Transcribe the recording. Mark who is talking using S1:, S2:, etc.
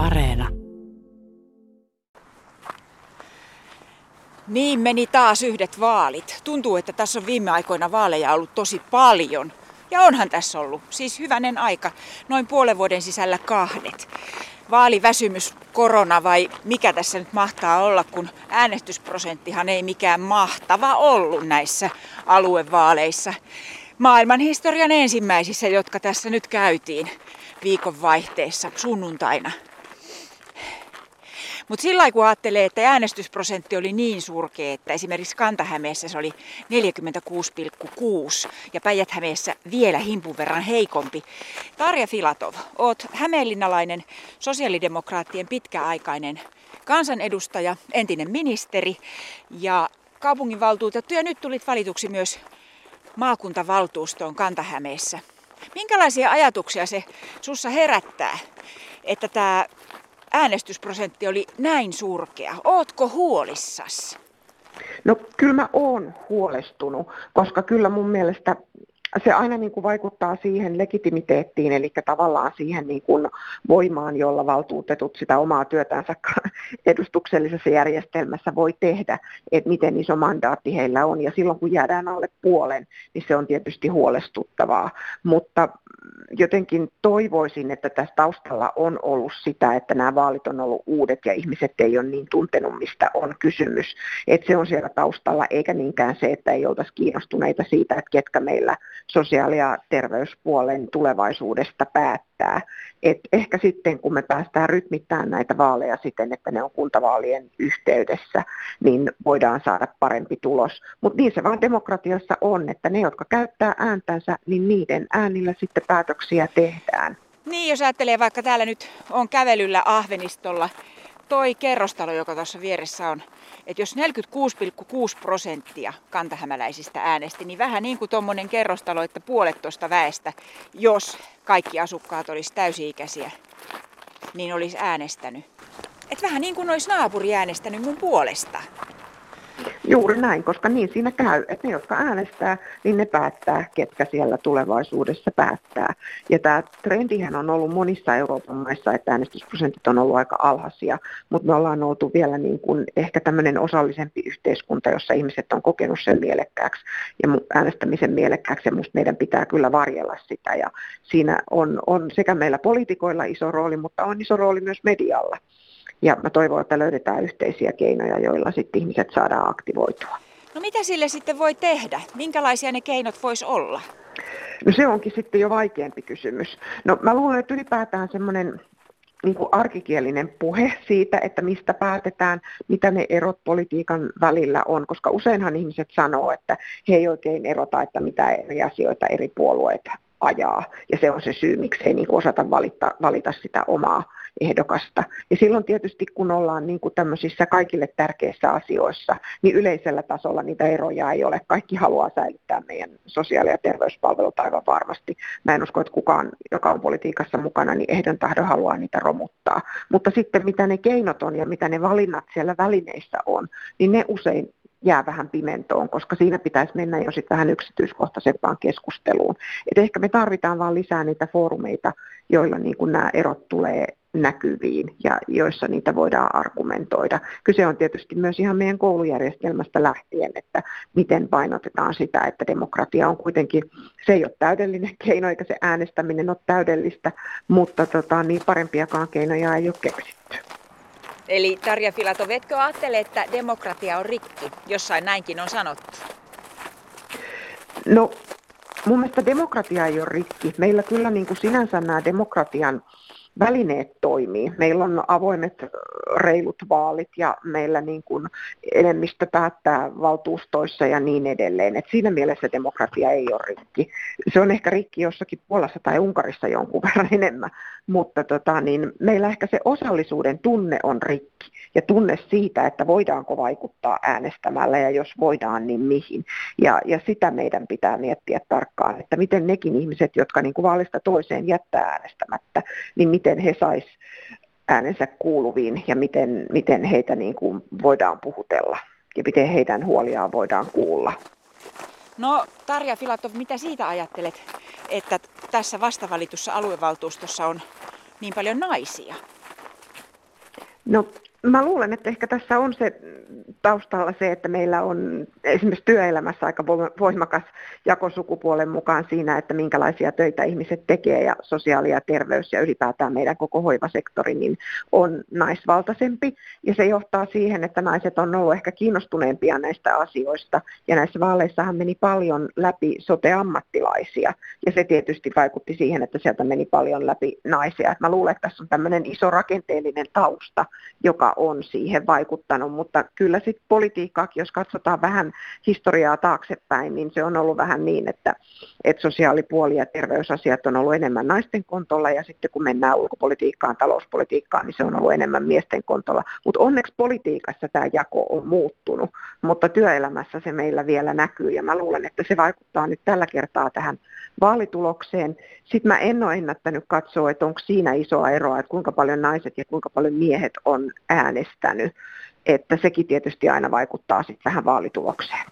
S1: Areena.
S2: Niin meni taas yhdet vaalit. Tuntuu, että tässä on viime aikoina vaaleja ollut tosi paljon. Ja onhan tässä ollut, siis hyvänen aika, noin puolen vuoden sisällä kahdet. Vaaliväsymys, korona vai mikä tässä nyt mahtaa olla, kun äänestysprosenttihan ei mikään mahtava ollut näissä aluevaaleissa. Maailmanhistorian ensimmäisissä, jotka tässä nyt käytiin viikonvaihteessa sunnuntaina. Mutta sillä kun ajattelee, että äänestysprosentti oli niin surkea, että esimerkiksi Kantahämeessä se oli 46,6 ja päijät vielä himpun verran heikompi. Tarja Filatov, oot hämeenlinnalainen sosiaalidemokraattien pitkäaikainen kansanedustaja, entinen ministeri ja kaupunginvaltuutettu ja nyt tulit valituksi myös maakuntavaltuustoon Kantahämeessä. Minkälaisia ajatuksia se sussa herättää, että tämä äänestysprosentti oli näin surkea. Ootko huolissas?
S3: No kyllä mä oon huolestunut, koska kyllä mun mielestä se aina niin kuin vaikuttaa siihen legitimiteettiin, eli tavallaan siihen niin kuin voimaan, jolla valtuutetut sitä omaa työtänsä edustuksellisessa järjestelmässä voi tehdä, että miten iso mandaatti heillä on. Ja silloin kun jäädään alle puolen, niin se on tietysti huolestuttavaa. Mutta jotenkin toivoisin, että tässä taustalla on ollut sitä, että nämä vaalit on ollut uudet ja ihmiset ei ole niin tuntenut, mistä on kysymys. Että se on siellä taustalla, eikä niinkään se, että ei oltaisi kiinnostuneita siitä, että ketkä meillä sosiaali- ja terveyspuolen tulevaisuudesta päättää. Et ehkä sitten, kun me päästään rytmittämään näitä vaaleja siten, että ne on kuntavaalien yhteydessä, niin voidaan saada parempi tulos. Mutta niin se vaan demokratiassa on, että ne, jotka käyttää ääntänsä, niin niiden äänillä sitten päätöksiä tehdään.
S2: Niin, jos ajattelee vaikka täällä nyt on kävelyllä Ahvenistolla toi kerrostalo, joka tuossa vieressä on, että jos 46,6 prosenttia kantahämäläisistä äänesti, niin vähän niin kuin tuommoinen kerrostalo, että puolet tuosta väestä, jos kaikki asukkaat olisi täysi-ikäisiä, niin olisi äänestänyt. Et vähän niin kuin olisi naapuri äänestänyt mun puolesta.
S3: Juuri näin, koska niin siinä käy, että ne, jotka äänestää, niin ne päättää, ketkä siellä tulevaisuudessa päättää. Ja tämä trendihän on ollut monissa Euroopan maissa, että äänestysprosentit on ollut aika alhaisia, mutta me ollaan oltu vielä niin kuin ehkä tämmöinen osallisempi yhteiskunta, jossa ihmiset on kokenut sen mielekkääksi ja äänestämisen mielekkääksi, ja musta meidän pitää kyllä varjella sitä. Ja siinä on, on sekä meillä poliitikoilla iso rooli, mutta on iso rooli myös medialla. Ja mä toivon, että löydetään yhteisiä keinoja, joilla sitten ihmiset saadaan aktivoitua.
S2: No mitä sille sitten voi tehdä? Minkälaisia ne keinot vois olla?
S3: No se onkin sitten jo vaikeampi kysymys. No mä luulen, että ylipäätään semmoinen niin kuin arkikielinen puhe siitä, että mistä päätetään, mitä ne erot politiikan välillä on, koska useinhan ihmiset sanoo, että he ei oikein erota, että mitä eri asioita eri puolueet ajaa, ja se on se syy, miksi ei niin osata valita, valita sitä omaa ehdokasta. Ja silloin tietysti, kun ollaan niin kuin tämmöisissä kaikille tärkeissä asioissa, niin yleisellä tasolla niitä eroja ei ole. Kaikki haluaa säilyttää meidän sosiaali- ja terveyspalvelut aivan varmasti. Mä en usko, että kukaan, joka on politiikassa mukana, niin ehdon tahdo haluaa niitä romuttaa. Mutta sitten mitä ne keinot on ja mitä ne valinnat siellä välineissä on, niin ne usein jää vähän pimentoon, koska siinä pitäisi mennä jo sitten vähän yksityiskohtaisempaan keskusteluun. Et ehkä me tarvitaan vaan lisää niitä foorumeita, joilla niin kuin nämä erot tulee näkyviin ja joissa niitä voidaan argumentoida. Kyse on tietysti myös ihan meidän koulujärjestelmästä lähtien, että miten painotetaan sitä, että demokratia on kuitenkin, se ei ole täydellinen keino eikä se äänestäminen ole täydellistä, mutta tota, niin parempiakaan keinoja ei ole keksitty.
S2: Eli Tarja Filatov, etkö ajattele, että demokratia on rikki? Jossain näinkin on sanottu.
S3: No, mun mielestä demokratia ei ole rikki. Meillä kyllä niin kuin sinänsä nämä demokratian välineet toimii. Meillä on avoimet reilut vaalit ja meillä niin kuin enemmistö päättää valtuustoissa ja niin edelleen. Et siinä mielessä demokratia ei ole rikki. Se on ehkä rikki jossakin Puolassa tai Unkarissa jonkun verran enemmän, mutta tota, niin meillä ehkä se osallisuuden tunne on rikki ja tunne siitä, että voidaanko vaikuttaa äänestämällä ja jos voidaan, niin mihin. Ja, ja sitä meidän pitää miettiä tarkkaan, että miten nekin ihmiset, jotka niin kuin vaalista toiseen jättää äänestämättä, niin miten he sais äänensä kuuluviin ja miten, miten heitä niin kuin voidaan puhutella ja miten heidän huoliaan voidaan kuulla.
S2: No Tarja Filatov, mitä siitä ajattelet, että tässä vastavalitussa aluevaltuustossa on niin paljon naisia?
S3: No Mä luulen, että ehkä tässä on se taustalla se, että meillä on esimerkiksi työelämässä aika voimakas jako sukupuolen mukaan siinä, että minkälaisia töitä ihmiset tekee ja sosiaali- ja terveys ja ylipäätään meidän koko hoivasektori niin on naisvaltaisempi. Ja se johtaa siihen, että naiset on ollut ehkä kiinnostuneempia näistä asioista ja näissä vaaleissahan meni paljon läpi sote-ammattilaisia ja se tietysti vaikutti siihen, että sieltä meni paljon läpi naisia. mä luulen, että tässä on tämmöinen iso rakenteellinen tausta, joka on siihen vaikuttanut, mutta kyllä sitten politiikkaakin, jos katsotaan vähän historiaa taaksepäin, niin se on ollut vähän niin, että, että sosiaalipuoli ja terveysasiat on ollut enemmän naisten kontolla ja sitten kun mennään ulkopolitiikkaan, talouspolitiikkaan, niin se on ollut enemmän miesten kontolla. Mutta onneksi politiikassa tämä jako on muuttunut, mutta työelämässä se meillä vielä näkyy ja mä luulen, että se vaikuttaa nyt tällä kertaa tähän vaalitulokseen. Sitten mä en ole ennättänyt katsoa, että onko siinä isoa eroa, että kuinka paljon naiset ja kuinka paljon miehet on äänestänyt. Että sekin tietysti aina vaikuttaa sitten vähän vaalitulokseen.